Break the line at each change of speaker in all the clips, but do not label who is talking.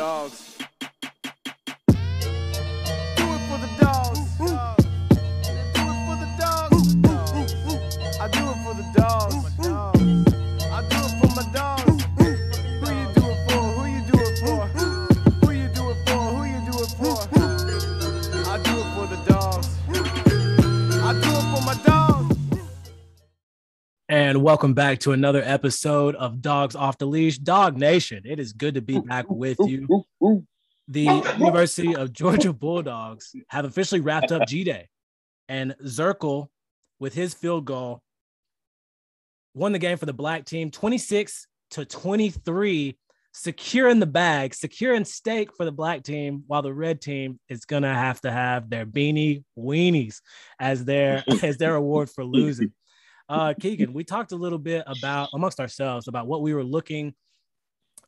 dogs.
Welcome back to another episode of Dogs Off the Leash, Dog Nation. It is good to be back with you. The University of Georgia Bulldogs have officially wrapped up G Day, and Zirkel, with his field goal, won the game for the black team 26 to 23, securing the bag, securing stake for the black team, while the red team is gonna have to have their beanie weenies as their as their award for losing. Uh, Keegan, we talked a little bit about amongst ourselves about what we were looking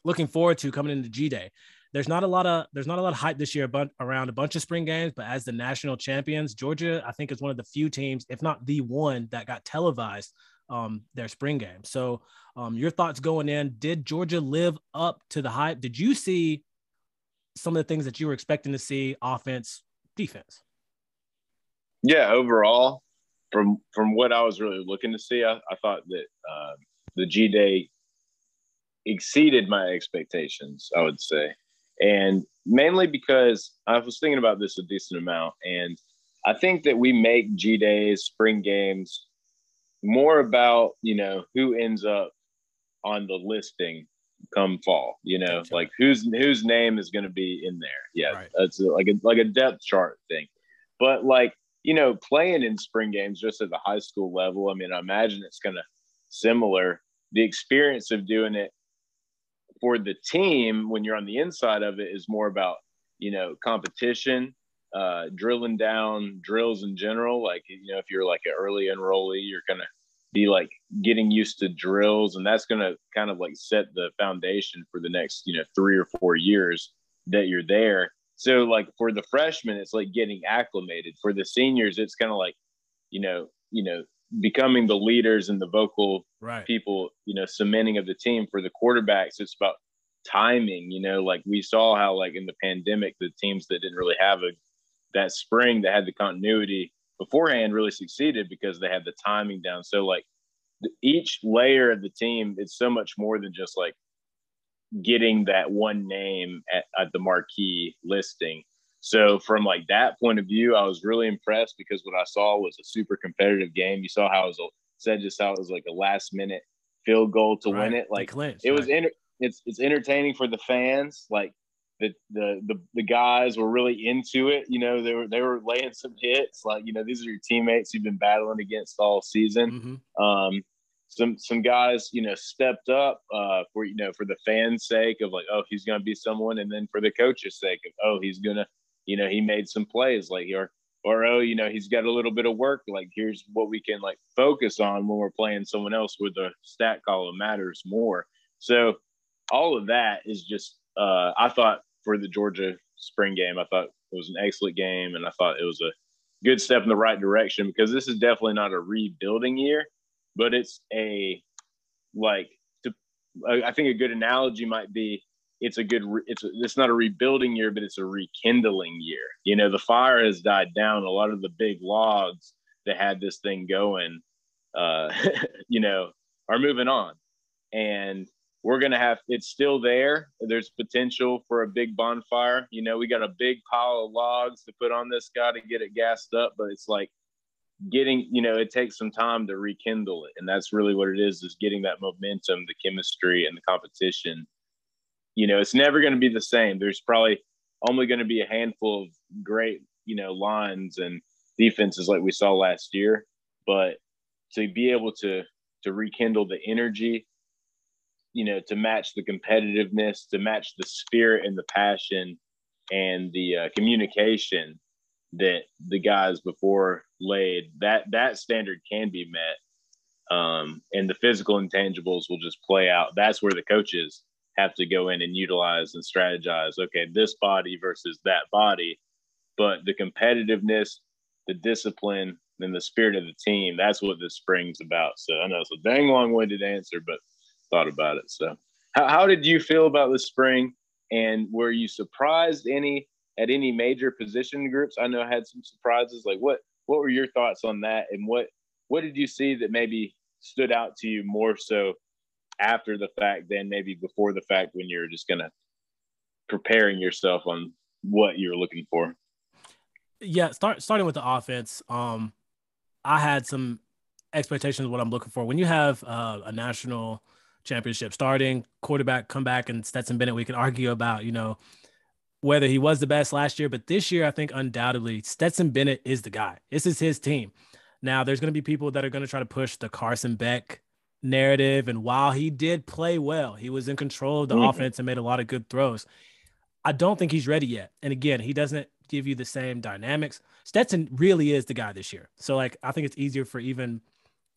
looking forward to coming into G Day. There's not a lot of there's not a lot of hype this year around a bunch of spring games, but as the national champions, Georgia I think is one of the few teams, if not the one, that got televised um, their spring game. So, um, your thoughts going in? Did Georgia live up to the hype? Did you see some of the things that you were expecting to see, offense, defense?
Yeah, overall, from from what I was really looking to see, I, I thought that uh, the G Day exceeded my expectations. I would say, and mainly because I was thinking about this a decent amount, and I think that we make G Days, spring games, more about you know who ends up on the listing come fall. You know,
Gotcha.
like whose whose name is going to be in there. Yeah,
Right.
that's like a like a depth chart thing. But like you know, playing in spring games just at the high school level, I mean, I imagine it's going to similar. The experience of doing it for the team when you're on the inside of it is more about you know competition uh drilling down drills in general like you know if you're like an early enrollee you're gonna be like getting used to drills and that's gonna kind of like set the foundation for the next you know three or four years that you're there so like for the freshmen it's like getting acclimated for the seniors it's kind of like you know you know becoming the leaders and the vocal
Right.
people, you know, cementing of the team for the quarterbacks. It's about timing, you know, like we saw how like in the pandemic, the teams that didn't really have a that spring that had the continuity beforehand really succeeded because they had the timing down. So like each layer of the team, it's so much more than just like getting that one name at, at the marquee listing. So from like that point of view, I was really impressed because what I saw was a super competitive game. You saw how it was a, said just how it was like a last minute field goal to
Right.
win it. Like
clinched,
it was
right.
enter- it's it's entertaining for the fans. Like the, the the the guys were really into it. You know, they were they were laying some hits. Like you know, these are your teammates you've been battling against all season
Mhm.
um, some some guys you know stepped up uh, for you know for the fans' sake of like oh he's going to be someone, and then for the coach's sake of oh he's gonna you know he made some plays like or or oh you know he's got a little bit of work like here's what we can like focus on when we're playing someone else where the stat column matters more. So all of that is just uh, I thought for the Georgia spring game I thought it was an excellent game, and I thought it was a good step in the right direction because this is definitely not a rebuilding year but it's a like to I think a good analogy might be it's a good it's a, it's not a rebuilding year but it's a rekindling year. You know the fire has died down. A lot of the big logs that had this thing going uh you know are moving on. And we're gonna have it's still there. There's potential for a big bonfire. You know we got a big pile of logs to put on this guy to get it gassed up but it's like getting you know it takes some time to rekindle it. And that's really what it is is getting that momentum the chemistry and the competition. You know it's never going to be the same. There's probably only going to be a handful of great you know lines and defenses like we saw last year. But to be able to to rekindle the energy you know to match the competitiveness to match the spirit and the passion and the uh, communication that the guys before laid that that standard can be met. Um, and the physical intangibles will just play out. That's where the coaches have to go in and utilize and strategize okay this body versus that body. But the competitiveness the discipline and the spirit of the team that's what this spring's about. So i know it's a dang long-winded answer but thought about it. So how, how did you feel about the spring? And were you surprised any at any major position groups? I know I had some surprises. Like what what were your thoughts on that? And what what did you see that maybe stood out to you more so after the fact than maybe before the fact when you're just gonna preparing yourself on what you're looking for?
Yeah, start starting with the offense. Um, I had some expectations of what I'm looking for. When you have uh, a national championship starting quarterback come back and Stetson Bennett, we can argue about, you know, whether he was the best last year, but this year I think undoubtedly Stetson Bennett is the guy. This is his team. Now there's going to be people that are going to try to push the Carson Beck narrative, and while he did play well, he was in control of the mm-hmm. offense and made a lot of good throws. I don't think he's ready yet. And again, he doesn't give you the same dynamics. Stetson really is the guy this year. So like I think it's easier for even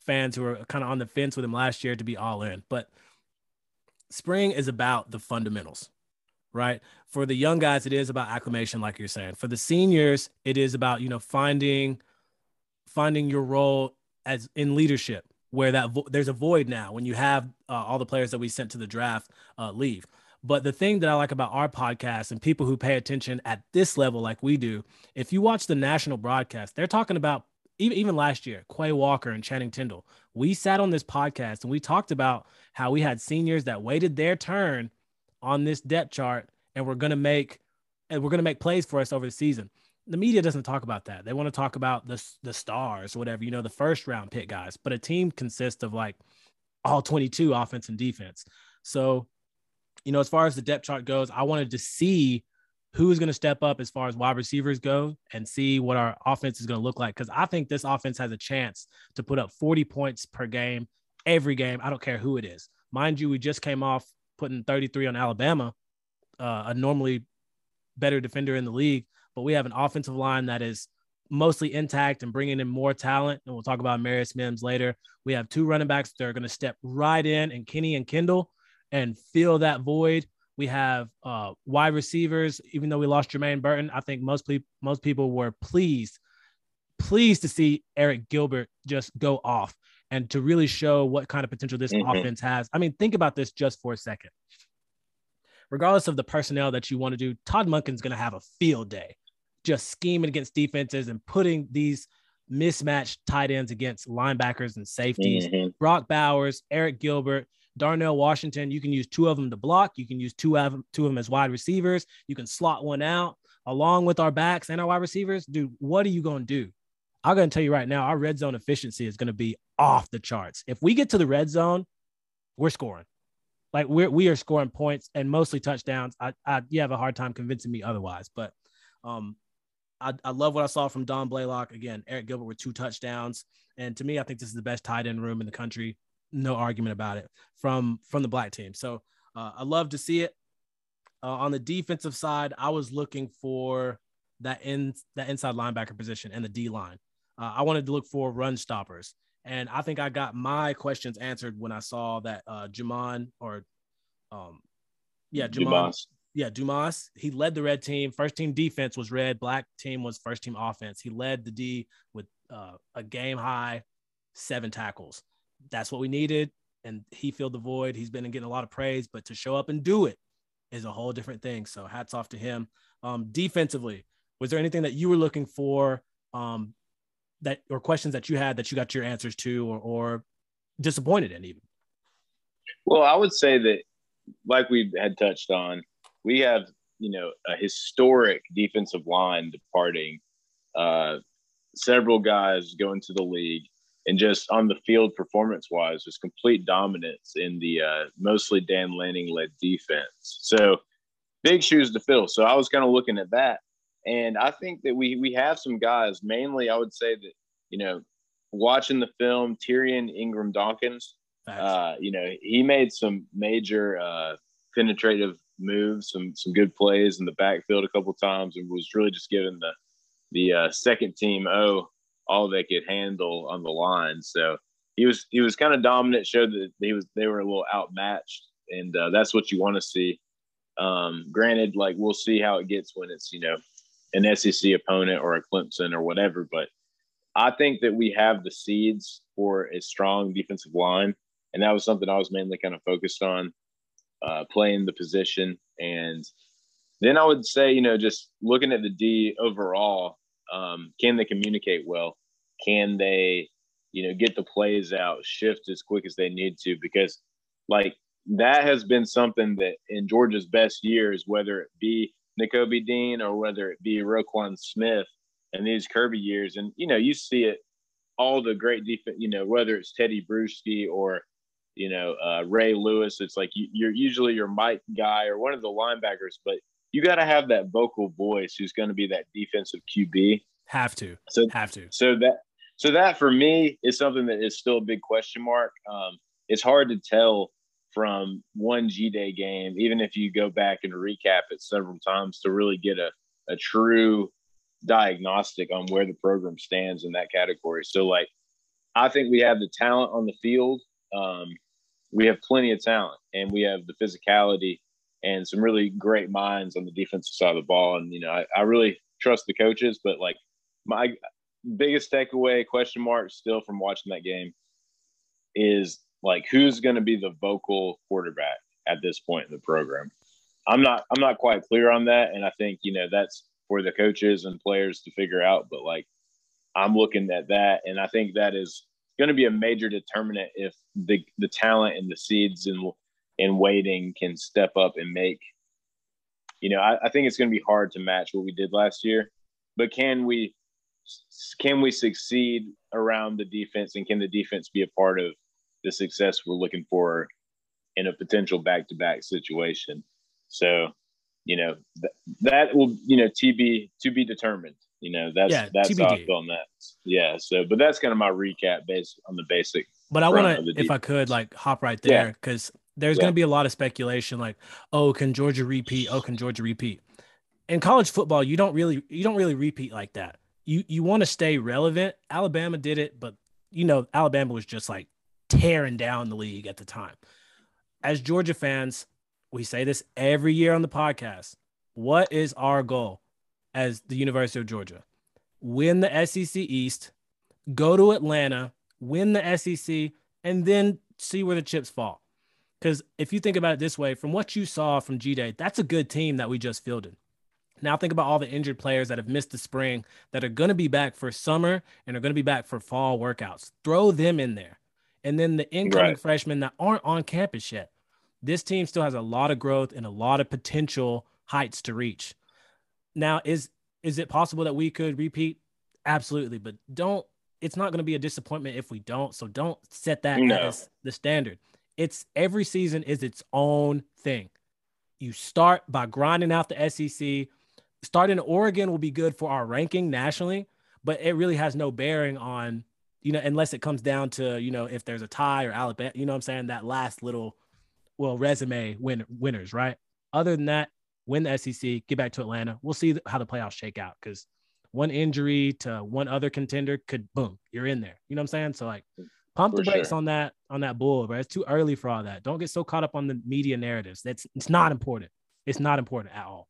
fans who are kind of on the fence with him last year to be all in. But spring is about the fundamentals, right? For the young guys, it is about acclimation, like you're saying. For the seniors, it is about you know finding finding your role as in leadership, where that vo- there's a void now when you have uh, all the players that we sent to the draft uh, leave. But the thing that I like about our podcast and people who pay attention at this level, like we do, if you watch the national broadcast, they're talking about even, even last year, Quay Walker and Channing Tindall, we sat on this podcast and we talked about how we had seniors that waited their turn on this depth chart and we're going to make and we're going to make plays for us over the season. The media doesn't talk about that. They want to talk about the the stars whatever, you know, the first round pick guys. But a team consists of like all 22 offense and defense. So, you know, as far as the depth chart goes, I wanted to see who's going to step up as far as wide receivers go and see what our offense is going to look like. Because I think this offense has a chance to put up 40 points per game every game. I don't care who it is. Mind you, we just came off putting 33 on Alabama, uh, a normally better defender in the league, but we have an offensive line that is mostly intact and bringing in more talent. And we'll talk about Marius Mims later. We have two running backs that are going to step right in, and Kenny and Kendall, and fill that void we have uh, wide receivers. Even though we lost Jermaine Burton, I think most people most people were pleased pleased to see Arik Gilbert just go off and to really show what kind of potential this mm-hmm. offense has. I mean, think about this just for a second. Regardless of the personnel that you want to do, Todd Monken's going to have a field day just scheming against defenses and putting these mismatched tight ends against linebackers and safeties. Mm-hmm. Brock Bowers, Arik Gilbert, Darnell Washington, you can use two of them to block. You can use two of them, two of them as wide receivers. You can slot one out along with our backs and our wide receivers. Dude, what are you going to do? I'm going to tell you right now, our red zone efficiency is going to be off the charts. If we get to the red zone, we're scoring. Like we're we are scoring points and mostly touchdowns. I, I you have a hard time convincing me otherwise, but um, I, I love what I saw from Dom Blaylock. Again, Arik Gilbert with two touchdowns, and to me, I think this is the best tight end room in the country no argument about it from from the black team. So uh, I love to see it. Uh, on the defensive side, I was looking for that in that inside linebacker position and the D line. Uh, I wanted to look for run stoppers, and I think I got my questions answered when I saw that uh, Jamon or, um, yeah, Jamon, Dumas. yeah, Dumas. He led the red team. First team defense was red. Black team was first team offense. He led the D with uh, a game high seven tackles that's what we needed. And he filled the void. He's been getting a lot of praise, but to show up and do it is a whole different thing. So hats off to him. Um, defensively, was there anything that you were looking for um, that or questions that you had that you got your answers to or, or disappointed in even?
Well, I would say that, like we had touched on, we have you know a historic defensive line departing. Uh, several guys going to the league and just on the field performance wise, just complete dominance in the uh, mostly Dan Lanning led defense. So big shoes to fill. So I was kind of looking at that, and I think that we we have some guys. Mainly, I would say that you know, watching the film, Tyrion Ingram Dawkins. Uh, you know, he made some major uh, penetrative moves, some some good plays in the backfield a couple times, and was really just giving the the uh, second team oh all they could handle on the line. So he was he was kind of dominant. Showed that he was they were a little outmatched, and uh, that's what you want to see. Um, granted, like we'll see how it gets when it's you know an SEC opponent or a Clemson or whatever, but I think that we have the seeds for a strong defensive line, and that was something I was mainly kind of focused on, uh, playing the position And then I would say, you know, just looking at the D overall, um, can they communicate well? Can they, you know, get the plays out, shift as quick as they need to? Because, like, that has been something that in Georgia's best years, whether it be Nakobe Dean or whether it be Roquan Smith and these Kirby years, and you know, you see it all the great defense, you know, whether it's Tedy Bruschi or you know uh, Ray Lewis, it's like you, you're usually your Mike guy or one of the linebackers, but you got to have that vocal voice who's going to be that defensive QB.
Have to.
So
have to.
So that so that for me is something that is still a big question mark. Um, it's hard to tell from one G Day game, even if you go back and recap it several times to really get a, a true diagnostic on where the program stands in that category. So, like, I think we have the talent on the field. Um, we have plenty of talent, and we have the physicality and some really great minds on the defensive side of the ball. And you know, I, I really trust the coaches, but like my biggest takeaway question mark still from watching that game is like who's going to be the vocal quarterback at this point in the program. I'm not I'm not quite clear on that, and I think you know that's for the coaches and players to figure out. But like I'm looking at that, and I think that is going to be a major determinant if the the talent and the seeds and in waiting can step up and make. You know, I, I think it's going to be hard to match what we did last year, but can we can we succeed around the defense, and can the defense be a part of the success we're looking for in a potential back to back situation? So, you know, th- that will you know TB to be determined. You know, that's yeah, that's TBD. how I feel on that. Yeah. So, but that's kind of my recap based on the basic.
But I want to, if I could, like hop right there because yeah there's yeah. going to be a lot of speculation like, oh, can Georgia repeat? Oh, can Georgia repeat? In college football, you don't really you don't really repeat like that. You you want to stay relevant. Alabama did it, but you know Alabama was just like tearing down the league at the time. As Georgia fans, we say this every year on the podcast. What is our goal as the University of Georgia? Win the SEC East, go to Atlanta, win the SEC, and then see where the chips fall. Because if you think about it this way, from what you saw from G Day, that's a good team that we just fielded. Now think about all the injured players that have missed the spring that are going to be back for summer and are going to be back for fall workouts. Throw them in there. And then the incoming right. freshmen that aren't on campus yet. This team still has a lot of growth and a lot of potential heights to reach. Now, is is it possible that we could repeat? Absolutely, but don't it's not going to be a disappointment if we don't. So don't set that no. as the standard it's every season is its own thing. You start by grinding out the SEC. Starting in Oregon will be good for our ranking nationally, but it really has no bearing on, you know, unless it comes down to, you know, if there's a tie or Alabama, you know what I'm saying? That last little, well, resume win winners, right? Other than that, win the SEC, get back to Atlanta. We'll see how the playoffs shake out because one injury to one other contender could boom, you're in there. You know what I'm saying? So like mm, Pump for the brakes sure. on that on that bull, bro. It's too early for all that. Don't get so caught up on the media narratives. That's it's not important. It's not important at all.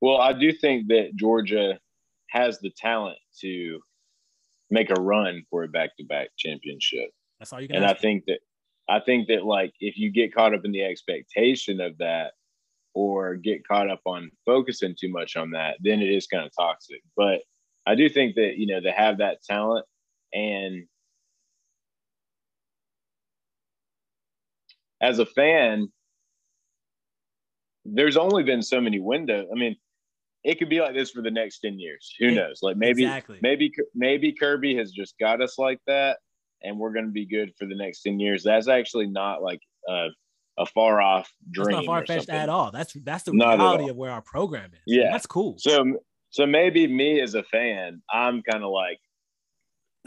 Well, I do think that Georgia has the talent to make a run for a back-to-back championship.
That's all you can.
And I think that I think that like if you get caught up in the expectation of that or get caught up on focusing too much on that, then it is kind of toxic. But I do think that you know they have that talent and as a fan, there's only been so many windows. I mean, it could be like this for the next 10 years. Who knows? Like maybe, exactly. maybe, maybe Kirby has just got us like that and we're going to be good for the next 10 years. That's actually not like a, a far off dream. That's not
far fetched at all. That's, that's the not reality of where our program is.
Yeah.
that's cool.
So, so maybe me as a fan, I'm kind of like,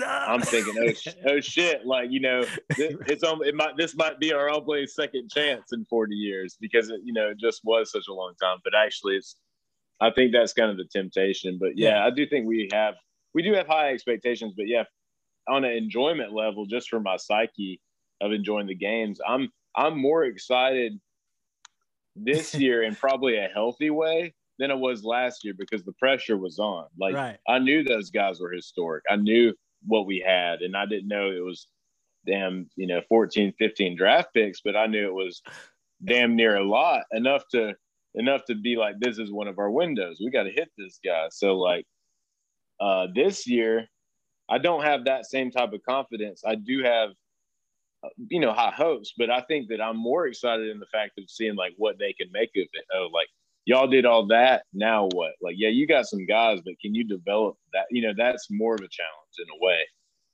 I'm thinking, oh, oh shit! Like you know, it's on. It might. This might be our only second chance in 40 years because it, you know, it just was such a long time. But actually, it's. I think that's kind of the temptation. But yeah. I do think we have we do have high expectations. But yeah, on an enjoyment level, just for my psyche of enjoying the games, I'm I'm more excited this year in probably a healthy way than it was last year because the pressure was on. Like right. I knew those guys were historic. I knew what we had. And I didn't know it was damn, you know, 14, 15 draft picks, but I knew it was damn near a lot enough to enough to be like this is one of our windows. We got to hit this guy. So like uh, this year, I don't have that same type of confidence. I do have uh, you know high hopes, but I think that I'm more excited in the fact of seeing like what they can make of it. Oh, like y'all did all that. Now what? Like, yeah, you got some guys, but can you develop that? You know, that's more of a challenge in a way.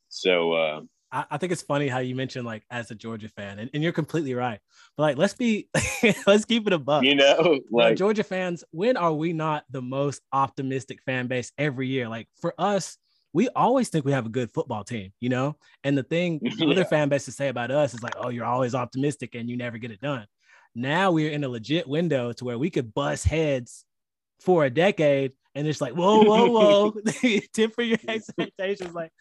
So, uh,
I, I think it's funny how you mentioned like as a Georgia fan, and, and you're completely right. But like, let's be, let's keep it above.
You know, like
Georgia fans, when are we not the most optimistic fan base every year? Like for us, we always think we have a good football team, you know. And the thing yeah. other fan bases say about us is like, oh, you're always optimistic and you never get it done. Now we're in a legit window to where we could bust heads for a decade, and it's like, whoa, whoa, whoa, temper your expectations. Like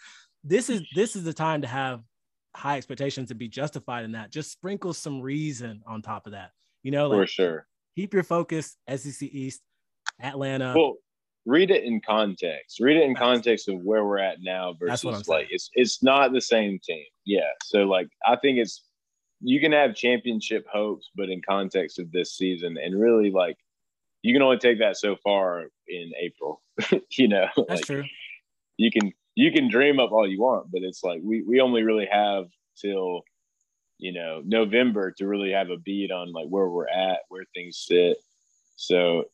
this is this is the time to have high expectations to be justified in that. Just sprinkle some reason on top of that. You know,
like, for sure.
Keep your focus. SEC East, Atlanta.
Well, read it in context. Read it in context of where we're at now versus like it's it's not the same team. Yeah. So like I think it's you can have championship hopes, but in context of this season, and really like you can only take that so far in April. you know,
that's like, true.
You can you can dream up all you want, but it's like we we only really have till you know November to really have a beat on like where we're at, where things sit. So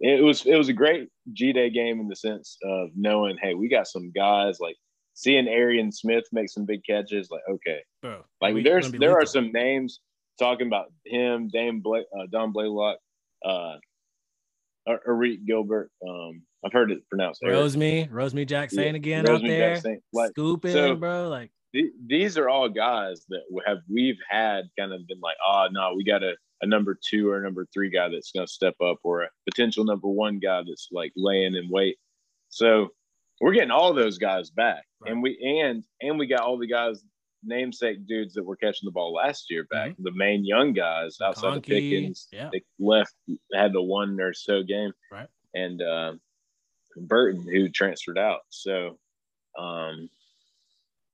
it was it was a great G Day game in the sense of knowing, hey, we got some guys like seeing Arian Smith make some big catches, like okay, Bro, like there's there lethal. are some names talking about him, Dame Blake, uh, Dom Blaylock, uh, Arik Gilbert. Um, I've heard it pronounced
Rosemy, Rosemy Jackson yeah, again out there, like, scooping, so, bro. Like
th- these are all guys that have we've had kind of been like, oh no, we got a, a number two or a number three guy that's going to step up, or a potential number one guy that's like laying in wait. So we're getting all those guys back, right. and we and and we got all the guys namesake dudes that were catching the ball last year back. Mm-hmm. The main young guys outside Conkey, of Pickens,
yeah.
they left had the one or so game,
right?
And uh, Burton who transferred out. So um,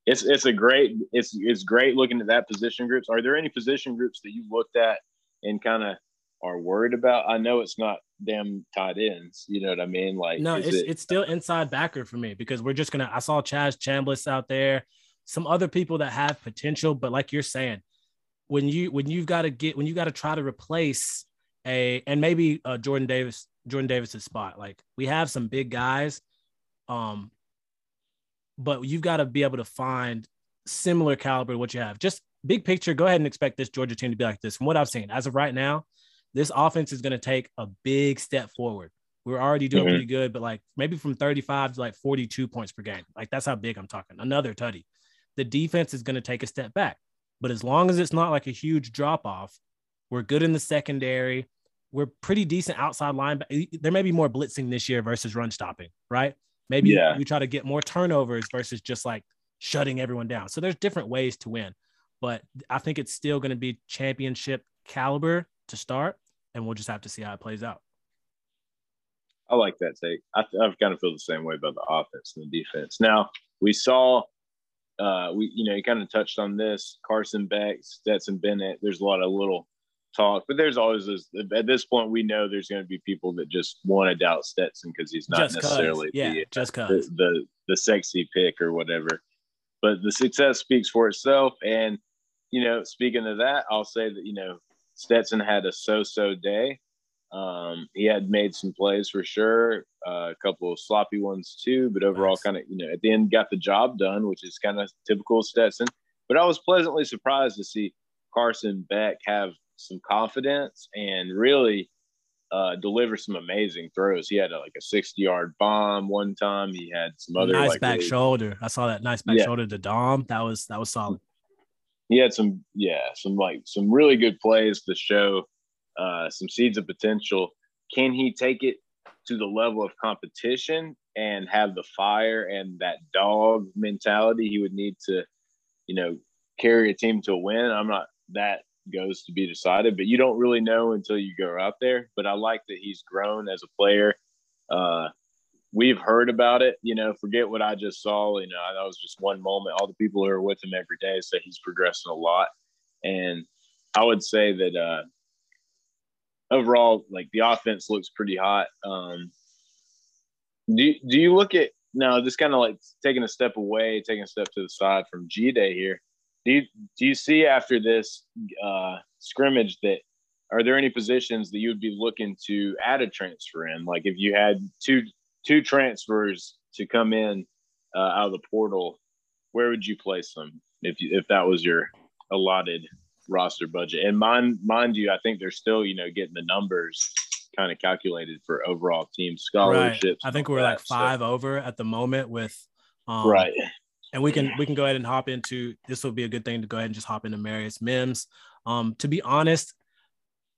it's it's a great it's it's great looking at that position groups. Are there any position groups that you looked at and kind of are worried about? I know it's not them tight ends. You know what I mean? Like
no, it's it, it's still inside backer for me because we're just gonna. I saw Chaz Chambliss out there, some other people that have potential, but like you're saying, when you when you've got to get when you got to try to replace a and maybe uh, Jordan Davis Jordan Davis's spot. Like we have some big guys, um, but you've got to be able to find similar caliber to what you have. Just big picture, go ahead and expect this Georgia team to be like this. From what I've seen, as of right now, this offense is going to take a big step forward. We're already doing mm-hmm. pretty good, but like maybe from 35 to like 42 points per game. Like that's how big I'm talking. Another tutty. The defense is going to take a step back. But as long as it's not like a huge drop off, we're good in the secondary we're pretty decent outside line. There may be more blitzing this year versus run stopping, right? Maybe yeah. we try to get more turnovers versus just like shutting everyone down. So there's different ways to win, but I think it's still going to be championship caliber to start, and we'll just have to see how it plays out.
I like that take. I, I kind of feel the same way about the offense and the defense. Now we saw, uh, we you know you kind of touched on this Carson Beck, Stetson Bennett. There's a lot of little talk, but there's always this. At this point, we know there's going to be people that just want to doubt Stetson because he's not
just
necessarily
yeah,
the,
just
the, the the sexy pick or whatever. But the success speaks for itself. And you know, speaking of that, I'll say that you know Stetson had a so-so day. Um, he had made some plays for sure, uh, a couple of sloppy ones too, but overall, nice. kind of you know at the end got the job done, which is kind of typical of Stetson. But I was pleasantly surprised to see Carson Beck have some confidence and really uh, deliver some amazing throws. He had a, like a 60 yard bomb one time. He had some other
nice
like,
back
really,
shoulder. I saw that nice back yeah. shoulder to Dom. That was that was solid.
He had some yeah some like some really good plays to show uh, some seeds of potential. Can he take it to the level of competition and have the fire and that dog mentality he would need to, you know, carry a team to a win? I'm not that goes to be decided, but you don't really know until you go out there. But I like that he's grown as a player. Uh, we've heard about it, you know, forget what I just saw. You know, that was just one moment. All the people who are with him every day say he's progressing a lot. And I would say that uh, overall, like the offense looks pretty hot. Um, do do you look at now? This kind of like taking a step away, taking a step to the side from G Day here. Do you do you see after this uh, scrimmage that are there any positions that you would be looking to add a transfer in? Like if you had two two transfers to come in uh, out of the portal, where would you place them if you, if that was your allotted roster budget? And mind mind you, I think they're still you know getting the numbers kind of calculated for overall team scholarships.
Right. I think we're like five so. over at the moment with
um, right.
And we can we can go ahead and hop into this will be a good thing to go ahead and just hop into Marius Mims. Um, to be honest,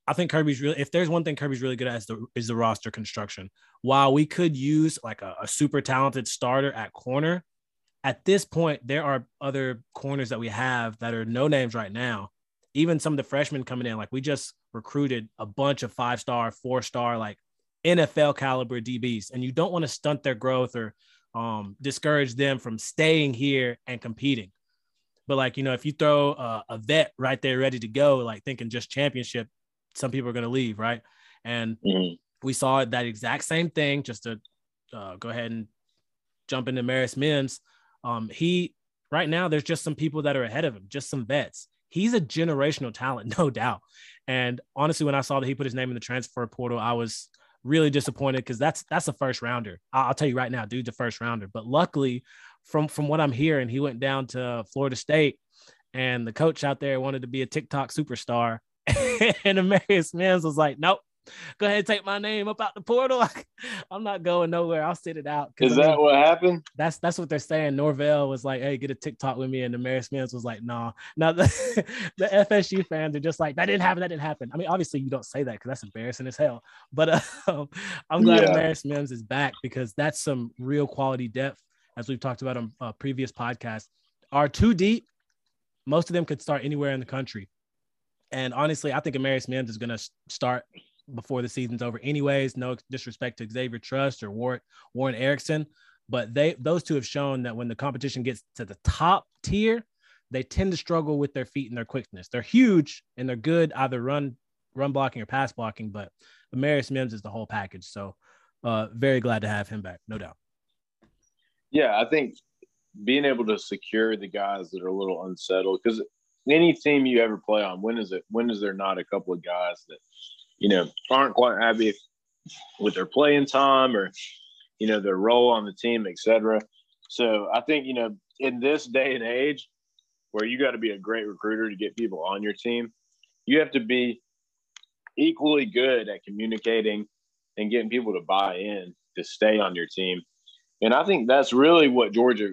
I think Kirby's really if there's one thing Kirby's really good at is the is the roster construction. While we could use like a, a super talented starter at corner, at this point there are other corners that we have that are no names right now. Even some of the freshmen coming in, like we just recruited a bunch of five star, four star, like NFL caliber DBs, and you don't want to stunt their growth or um, discourage them from staying here and competing. But like you know, if you throw a, a vet right there ready to go, like thinking just championship, some people are going to leave, right? And mm-hmm. we saw that exact same thing. Just to uh, go ahead and jump into Maris Mims, um, he right now there's just some people that are ahead of him, just some vets. He's a generational talent, no doubt. And honestly, when I saw that he put his name in the transfer portal, I was really disappointed because that's that's a first rounder. I'll, tell you right now, dude's a first rounder. But luckily, from from what I'm hearing, he went down to Florida State, and the coach out there wanted to be a TikTok superstar, and Amarius Mims was like, nope. Go ahead and take my name up out the portal. I'm not going nowhere. I'll sit it out.
Is that I mean, what happened?
That's that's what they're saying. Norvell was like, "Hey, get a TikTok with me," and Amarius Mims was like, "Nah." Now the, the FSU fans are just like, "That didn't happen. That didn't happen." I mean, obviously you don't say that because that's embarrassing as hell. But uh, I'm glad yeah. Amarius Mims is back because that's some real quality depth, as we've talked about on uh, previous podcasts. Are too deep. Most of them could start anywhere in the country. And honestly, I think Amarius Mims is going to start before the season's over, anyways. No disrespect to Xavier Truss or Warren, Ericson, but they those two have shown that when the competition gets to the top tier, they tend to struggle with their feet and their quickness. They're huge and they're good either run run blocking or pass blocking, but Amarius Mims is the whole package. So uh, very glad to have him back, no doubt.
Yeah, I think being able to secure the guys that are a little unsettled because any team you ever play on, when is it? When is there not a couple of guys that you know aren't quite happy with their playing time or you know their role on the team, etc. So I think you know in this day and age where you got to be a great recruiter to get people on your team, you have to be equally good at communicating and getting people to buy in to stay on your team. And I think that's really what Georgia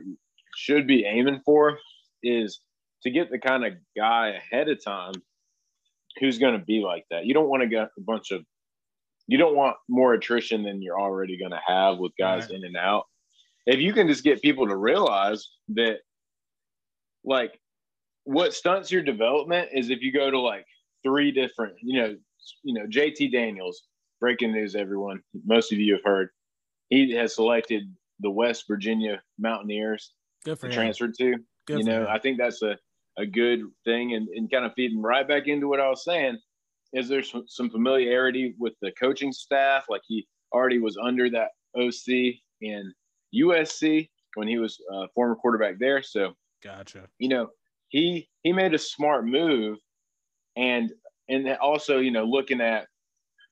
should be aiming for is to get the kind of guy ahead of time who's going to be like that. You don't want to get a bunch of, you don't want more attrition than you're already going to have with guys right. in and out. If you can just get people to realize that, like, what stunts your development is if you go to like three different, you know, you know, JT Daniels, breaking news, everyone, most of you have heard, he has selected the West Virginia Mountaineers
Good for
to him. transfer to. Good you know, him. I think that's a a good thing and, and kind of feeding right back into what I was saying. Is there some, some familiarity with the coaching staff? Like he already was under that OC in USC when he was a former quarterback there. So,
gotcha.
You know, he he made a smart move, and and also you know looking at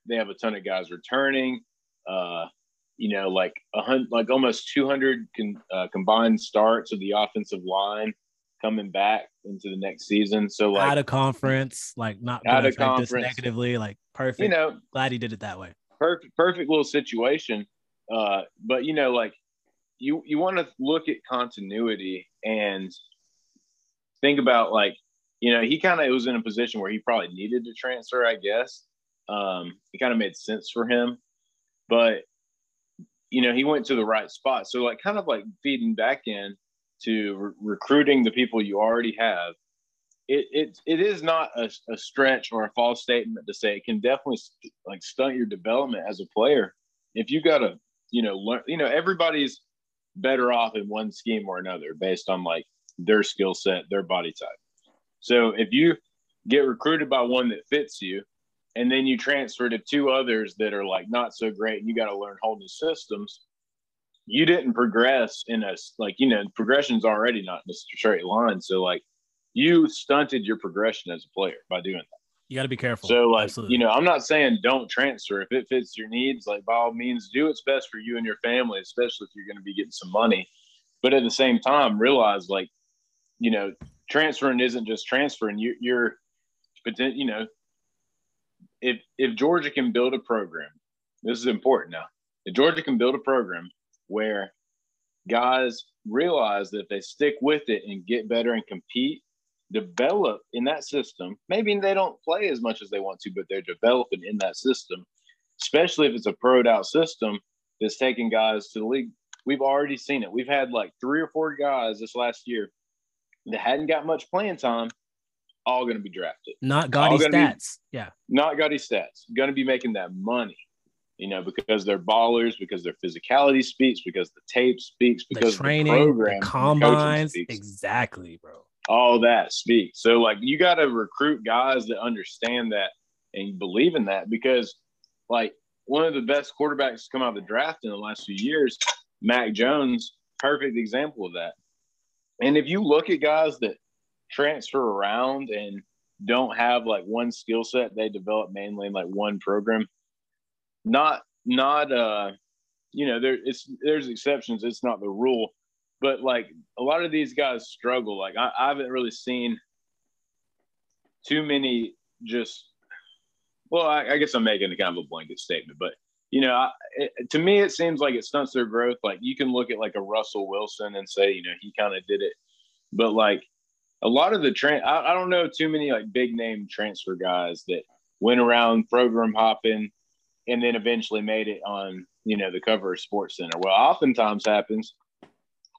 they have a ton of guys returning. Uh, you know, like a hundred, like almost 200 con, uh, combined starts of the offensive line coming back into the next season. So like
out of conference, like not out of conference negatively, like perfect. You know, glad he did it that way.
Perfect, perfect little situation. Uh, but you know, like you you want to look at continuity and think about like you know he kind of was in a position where he probably needed to transfer, I guess. Um, it kind of made sense for him, but you know he went to the right spot. So like kind of like feeding back in to re- recruiting the people you already have, it it, it is not a, a stretch or a false statement to say it can definitely st- like stunt your development as a player if you got to you know learn you know everybody's better off in one scheme or another based on like their skill set their body type so if you get recruited by one that fits you, and then you transfer to two others that are like not so great, and you got to learn whole new systems. You didn't progress in a like you know progression's already not in a straight line, so like you stunted your progression as a player by doing that.
You got to be careful.
So, like,
Absolutely.
you know, I'm not saying don't transfer. If it fits your needs, like, by all means, do what's best for you and your family, especially if you're going to be getting some money. But at the same time, realize, like, you know, transferring isn't just transferring. You, you're, you know, if if Georgia can build a program, this is important now. If Georgia can build a program where guys realize that if they stick with it and get better and compete, develop in that system. Maybe they don't play as much as they want to, but they're developing in that system, especially if it's a proed out system that's taking guys to the league. We've already seen it. We've had like three or four guys this last year that hadn't got much playing time, all going to be drafted.
not gaudy
gonna be-
stats. yeah.
Not got his stats, going to be making that money. You know, because they're ballers, because their physicality speaks, because the tape speaks,
The
because
training,
the
the,
program, the
combines.
speaks
Exactly, bro.
all that speaks. So like you got to recruit guys that understand that and believe in that because like one of the best quarterbacks to come out of the draft in the last few years, Mac Jones, perfect example of that. And if you look at guys that transfer around and don't have like one skill set they develop mainly in like one program, not not uh you know there it's there's exceptions it's not the rule but like a lot of these guys struggle. Like I, I haven't really seen too many just. Well, I, I guess I'm making a kind of a blanket statement, but you know, I, it, to me, it seems like it stunts their growth. Like you can look at like a Russell Wilson and say, you know, he kind of did it, but like a lot of the train, I, I don't know too many like big name transfer guys that went around program hopping and then eventually made it on you know the cover of Sports Center. Well, oftentimes happens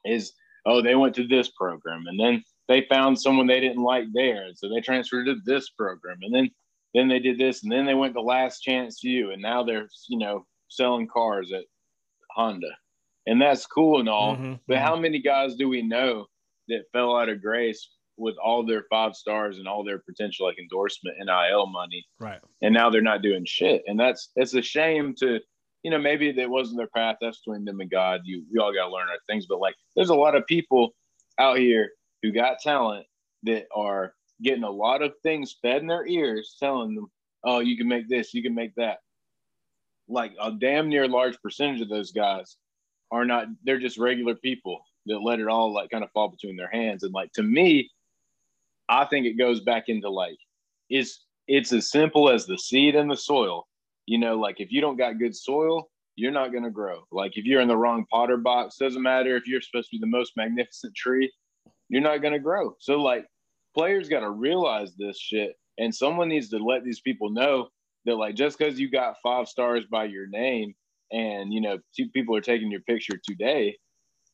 is oh they went to this program and then they found someone they didn't like there and so they transferred to this program and then then they did this and then they went to Last Chance U and now they're you know selling cars at honda. And that's cool and all
Mhm,
but how many guys do we know that fell out of grace with all their five stars and all their potential like endorsement NIL money
Right.
and now they're not doing shit. And that's it's a shame to, you know, maybe that wasn't their path. That's between them and God. You we all gotta learn our things. But like there's a lot of people out here who got talent that are getting a lot of things fed in their ears telling them, Oh, you can make this, you can make that. Like a damn near large percentage of those guys are not they're just regular people that let it all like kind of fall between their hands. And like to me, I think it goes back into like is it's as simple as the seed and the soil. You know, like if you don't got good soil, you're not going to grow. Like if you're in the wrong potter box, doesn't matter if you're supposed to be the most magnificent tree, you're not going to grow. So like players got to realize this shit and someone needs to let these people know that like just because you got five stars by your name and you know two people are taking your picture today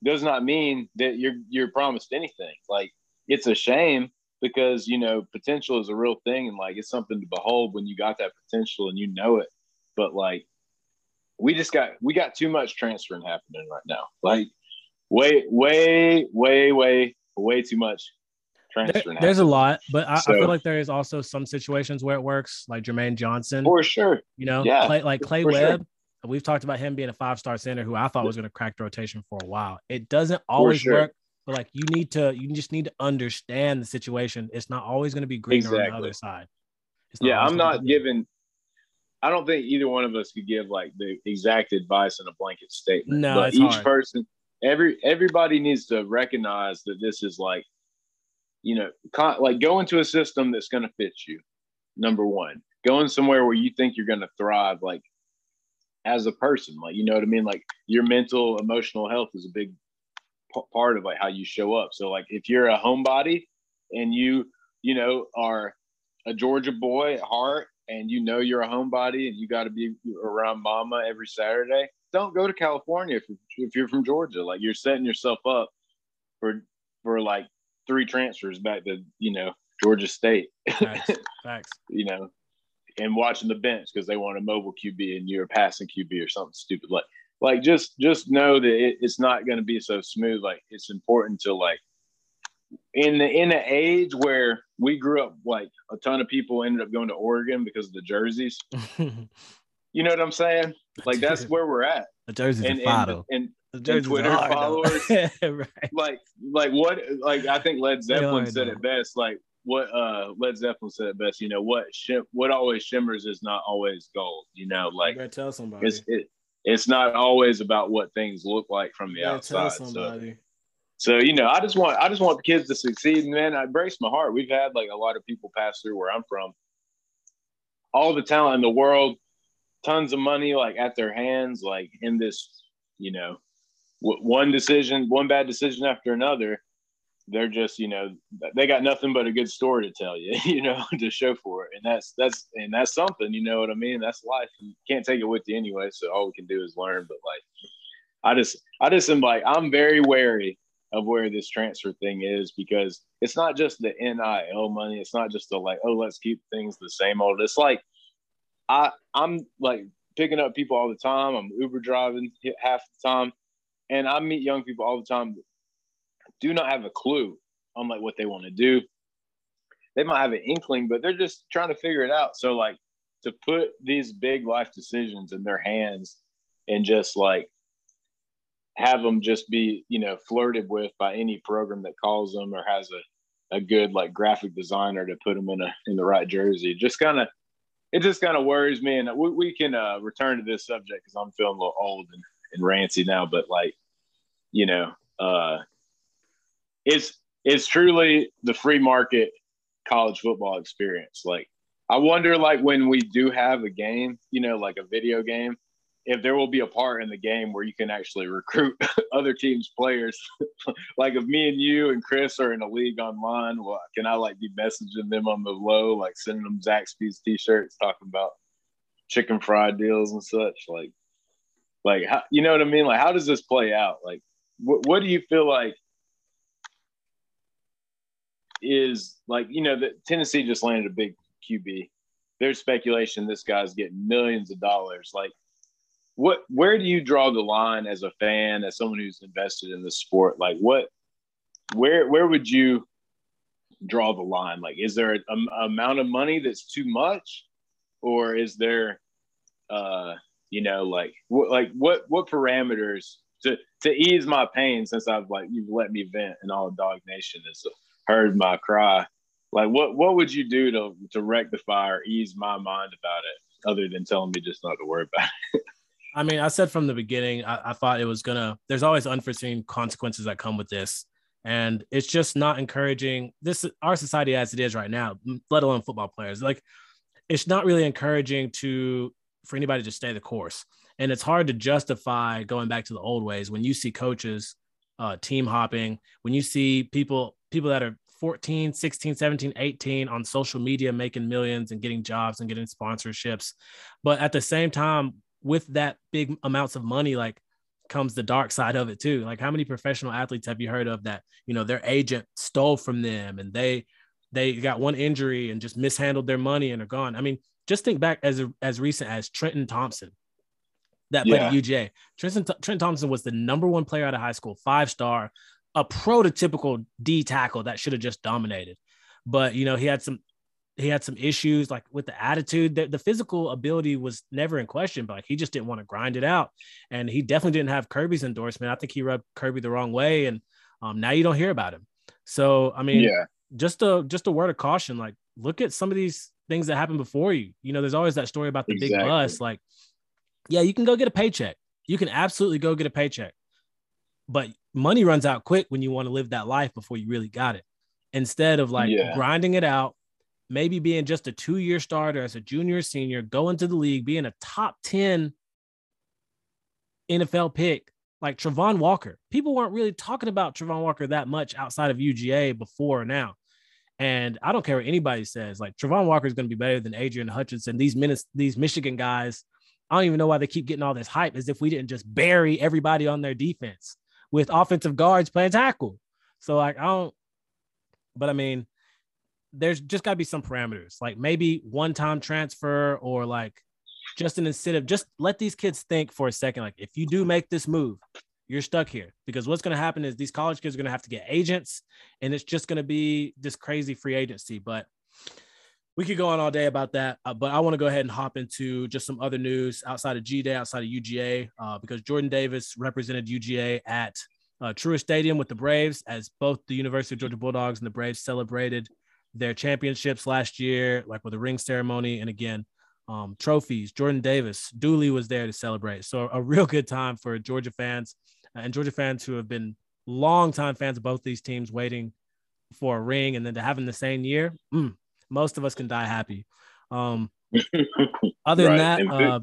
does not mean that you're you're promised anything. Like it's a shame because you know potential is a real thing and like it's something to behold when you got that potential and you know it but like we just got we got too much transferring happening right now like way way way way way too much
There-
transferring
there's a lot, but I, I feel like there is also some situations where it works, like Jermaine Johnson.
for sure
You know,
Yeah,
Clay, like Clay
for sure.
Webb. We've talked about him being a five star center who I thought was going to crack the rotation for a while. It doesn't always
sure.
work, but like you need to, you just need to understand the situation. It's not always going to be greener on the other side. It's
yeah i'm not giving i don't think either one of us could give like the exact advice in a blanket statement
No,
but
it's
each
hard.
person every everybody needs to recognize that this is like you know con- like go into a system that's going to fit you number one going somewhere where you think you're going to thrive like as a person like you know what i mean like your mental emotional health is a big p- part of like how you show up so like if you're a homebody and you you know are a georgia boy at heart and you know you're a homebody and you got to be around mama every saturday don't go to california if, if you're from georgia like you're setting yourself up for for like three transfers back to you know georgia state
Facts. Facts.
you know, and watching the bench because they want a mobile QB and you're a passing QB or something stupid. Like, like just just know that it, it's not going to be so smooth. Like, it's important to like in the in the age where we grew up, like a ton of people ended up going to Oregon because of the jerseys. You know what I'm saying? Like that's where we're at.
the jersey's
And
a
and, and and Twitter
hard,
followers.
right.
like like what like I think Led Zeppelin
are,
said it best. Like what uh Led Zeppelin said it best. You know what shim- what always shimmers is not always gold. You know, like
better tell somebody.
it's it, it's not always about what things look like from the
tell
outside. So so you know, I just want I just want the kids to succeed. And man, I brace my heart. We've had like a lot of people pass through where I'm from. All the talent in the world, tons of money like at their hands, like in this, you know, one decision, one bad decision after another. They're just, you know, they got nothing but a good story to tell you, you know, to show for it. And that's that's and that's something, you know what I mean? That's life. You can't take it with you anyway. So all we can do is learn. But like I just I just am like I'm very wary of where this transfer thing is because it's not just the NIL money. It's not just the like, oh, let's keep things the same old. It's like I I'm like picking up people all the time. I'm Uber driving half the time, and I meet young people all the time do not have a clue on like what they want to do. They might have an inkling, but they're just trying to figure it out. So like to put these big life decisions in their hands and just like have them just be you know flirted with by any program that calls them or has a, a good like graphic designer to put them in a in the right jersey just kind of it just kind of worries me and we, we can uh, return to this subject because i'm feeling a little old and, and rancy now but like you know uh it's it's truly the free market college football experience like i wonder like when we do have a game you know like a video game if there will be a part in the game where you can actually recruit other teams' players, like if me and you and Chris are in a league online, well, can I like be messaging them on the low, like sending them Zaxby's t-shirts talking about chicken fried deals and such, like, like how, you know what I mean? Like, how does this play out? Like, what what do you feel like is like you know that Tennessee just landed a big QB. There's speculation this guy's getting millions of dollars. Like what where do you draw the line as a fan as someone who's invested in the sport like what where where would you draw the line like is there an amount of money that's too much or is there uh you know like what like what what parameters to to ease my pain since i've like you've let me vent and all dog nation has heard my cry like what what would you do to to rectify or ease my mind about it other than telling me just not to worry about it
I mean, I said from the beginning, I, I thought it was gonna. There's always unforeseen consequences that come with this, and it's just not encouraging. This our society as it is right now, let alone football players. Like, it's not really encouraging to for anybody to stay the course, and it's hard to justify going back to the old ways when you see coaches uh, team hopping, when you see people people that are 14, 16, 17, 18 on social media making millions and getting jobs and getting sponsorships, but at the same time with that big amounts of money like comes the dark side of it too. Like how many professional athletes have you heard of that you know their agent stole from them and they they got one injury and just mishandled their money and are gone? I mean just think back as as recent as trenton thompson that played
Yeah.
at uj trenton, trenton thompson was the number one player out of high school five star a prototypical d tackle that should have just dominated. But you know he had some he had some issues like with the attitude. The, the physical ability was never in question but like he just didn't want to grind it out. And he definitely didn't have kirby's endorsement. I think he rubbed kirby the wrong way and um, now you don't hear about him. So i mean
yeah.
just a just a word of caution like look at some of these things that happened before you. You know there's always that story about the big bus like yeah you can go get a paycheck. You can absolutely go get a paycheck but money runs out quick when you want to live that life before you really got it instead of like
Yeah.
grinding it out maybe being just a two-year starter as a junior or senior going to the league being a top 10 nfl pick like Travon Walker. People weren't really talking about Travon Walker that much outside of UGA before or now. And I don't care what anybody says. Like Travon Walker is going to be better than Aidan Hutchinson. These minutes, these Michigan guys, I don't even know why they keep getting all this hype as if we didn't just bury everybody on their defense with offensive guards playing tackle. So like I don't, but I mean, there's just got to be some parameters, like maybe one-time transfer or like just an incentive. Just let these kids think for a second. Like if you do make this move, you're stuck here because what's going to happen is these college kids are going to have to get agents and it's just going to be this crazy free agency. But we could go on all day about that. Uh, but I want to go ahead and hop into just some other news outside of G Day, outside of UGA, uh, because Jordan Davis represented UGA at uh, Truist Stadium with the Braves as both the University of Georgia Bulldogs and the Braves celebrated their championships last year, like with a ring ceremony. And again, um, trophies. Jordan Davis, Dooley was there to celebrate. So a real good time for Georgia fans and Georgia fans who have been longtime fans of both these teams waiting for a ring and then to have in the same year. Mm, most of us can die happy. Um, other than right. that, uh,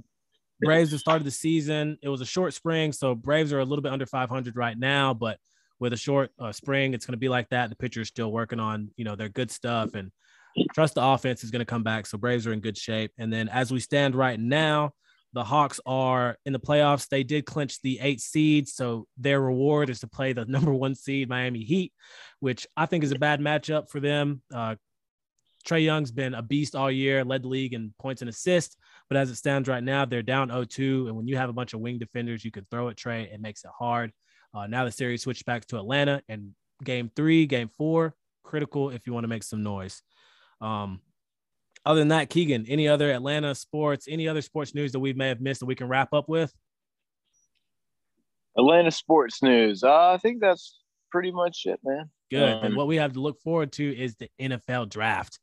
Braves have started the season. It was a short spring, so Braves are a little bit under 500 right now, but with a short uh, spring, it's going to be like that. The pitcher's still working on, you know, their good stuff and trust the offense is going to come back. So Braves are in good shape. And then as we stand right now, the Hawks are in the playoffs. They did clinch the eight seeds. So their reward is to play the number one seed, Miami Heat, which I think is a bad matchup for them. Uh, Trae Young's been a beast all year, led the league in points and assists. But as it stands right now, they're down 0-2. And when you have a bunch of wing defenders, you can throw at Trae. It makes it hard. Uh, now the series switched back to Atlanta and game three, game four, critical if you want to make some noise. Um, other than that, Keegan, any other Atlanta sports, any other sports news that we may have missed that we can wrap up with?
Atlanta sports news. Uh, I think that's pretty much it, man.
Good. Um, and what we have to look forward to is the NFL draft.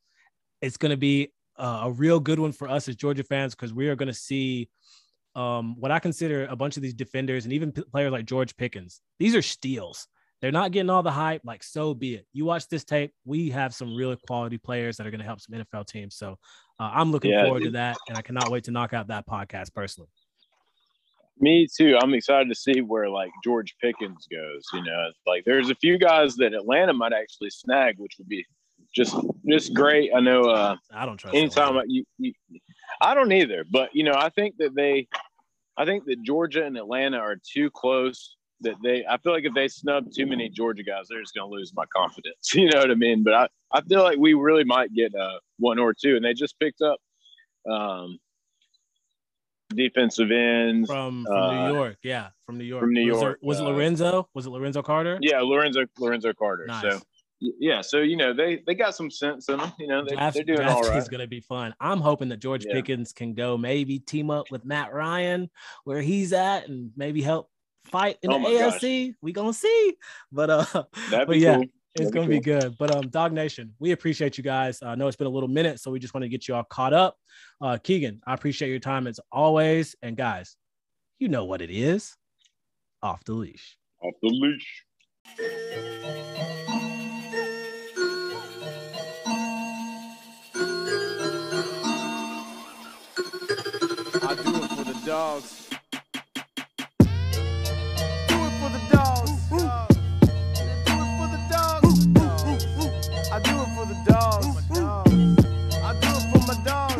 It's going to be uh, a real good one for us as Georgia fans because we are going to see um, what I consider a bunch of these defenders and even p- players like George Pickens. These are steals. They're not getting all the hype, like so be it. You watch this tape, we have some really quality players that are going to help some NFL teams. So uh, I'm looking yeah, forward to that, and I cannot wait to knock out that podcast personally.
Me too. I'm excited to see where like George Pickens goes. You know, like there's a few guys that Atlanta might actually snag, which would be just just great. I know. Uh,
I don't trust.
Anytime I, you, you, I don't either. But you know, I think that they, I think that Georgia and Atlanta are too close that they I feel like if they snub too many Georgia guys, they're just gonna lose my confidence. You know what I mean? But I, I feel like we really might get uh, one or two, and they just picked up um, defensive ends
from, from uh, New York. Yeah, from New York.
From New York.
Was, was it uh, Lorenzo? Was it Lorenzo Carter?
Yeah, Lorenzo Lorenzo Carter. Nice. So yeah, so you know they they got some sense in them. You know they, are doing all right.
Is going to be fun. I'm hoping that George yeah. Pickens can go maybe team up with Matt Ryan where he's at and maybe help fight in oh the AFC. Gosh. We gonna see, but uh, but yeah. Cool. It's That'd gonna be, cool. be, good, but um, Dog Nation, we appreciate you guys. I know it's been a little minute, so we just want to get you all caught up. Uh, Keegan, I appreciate your time as always, and guys, you know what it is. Off the leash.
Off the leash.
I do it for the dogs. Do it for the dogs. Do it for the dogs. I do it for the dogs. I do it for my dogs.